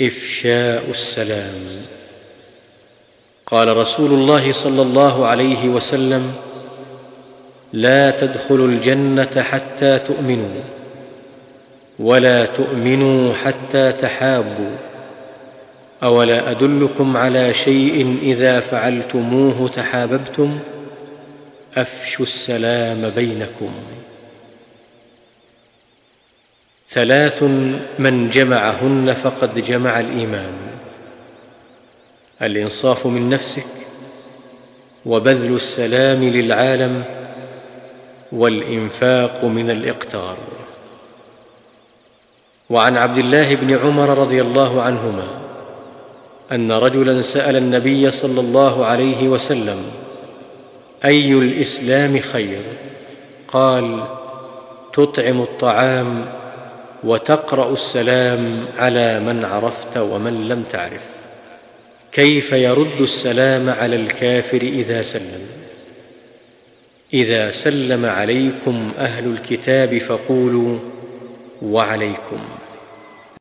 إفشاء السلام. قال رسول الله صلى الله عليه وسلم لا تدخلوا الجنة حتى تؤمنوا ولا تؤمنوا حتى تحابوا أولا أدلكم على شيء إذا فعلتموه تحاببتم؟ أفشوا السلام بينكم. ثلاث من جمعهن فقد جمع الإيمان. الإنصاف من نفسك وبذل السلام للعالم والإنفاق من الإقتار. وعن عبد الله بن عمر رضي الله عنهما أن رجلا سأل النبي صلى الله عليه وسلم أي الإسلام خير؟ قال تطعم الطعام وتقرأ السلام على من عرفت ومن لم تعرف. كيف يرد السلام على الكافر إذا سلم؟ إذا سلم عليكم أهل الكتاب فقولوا وعليكم.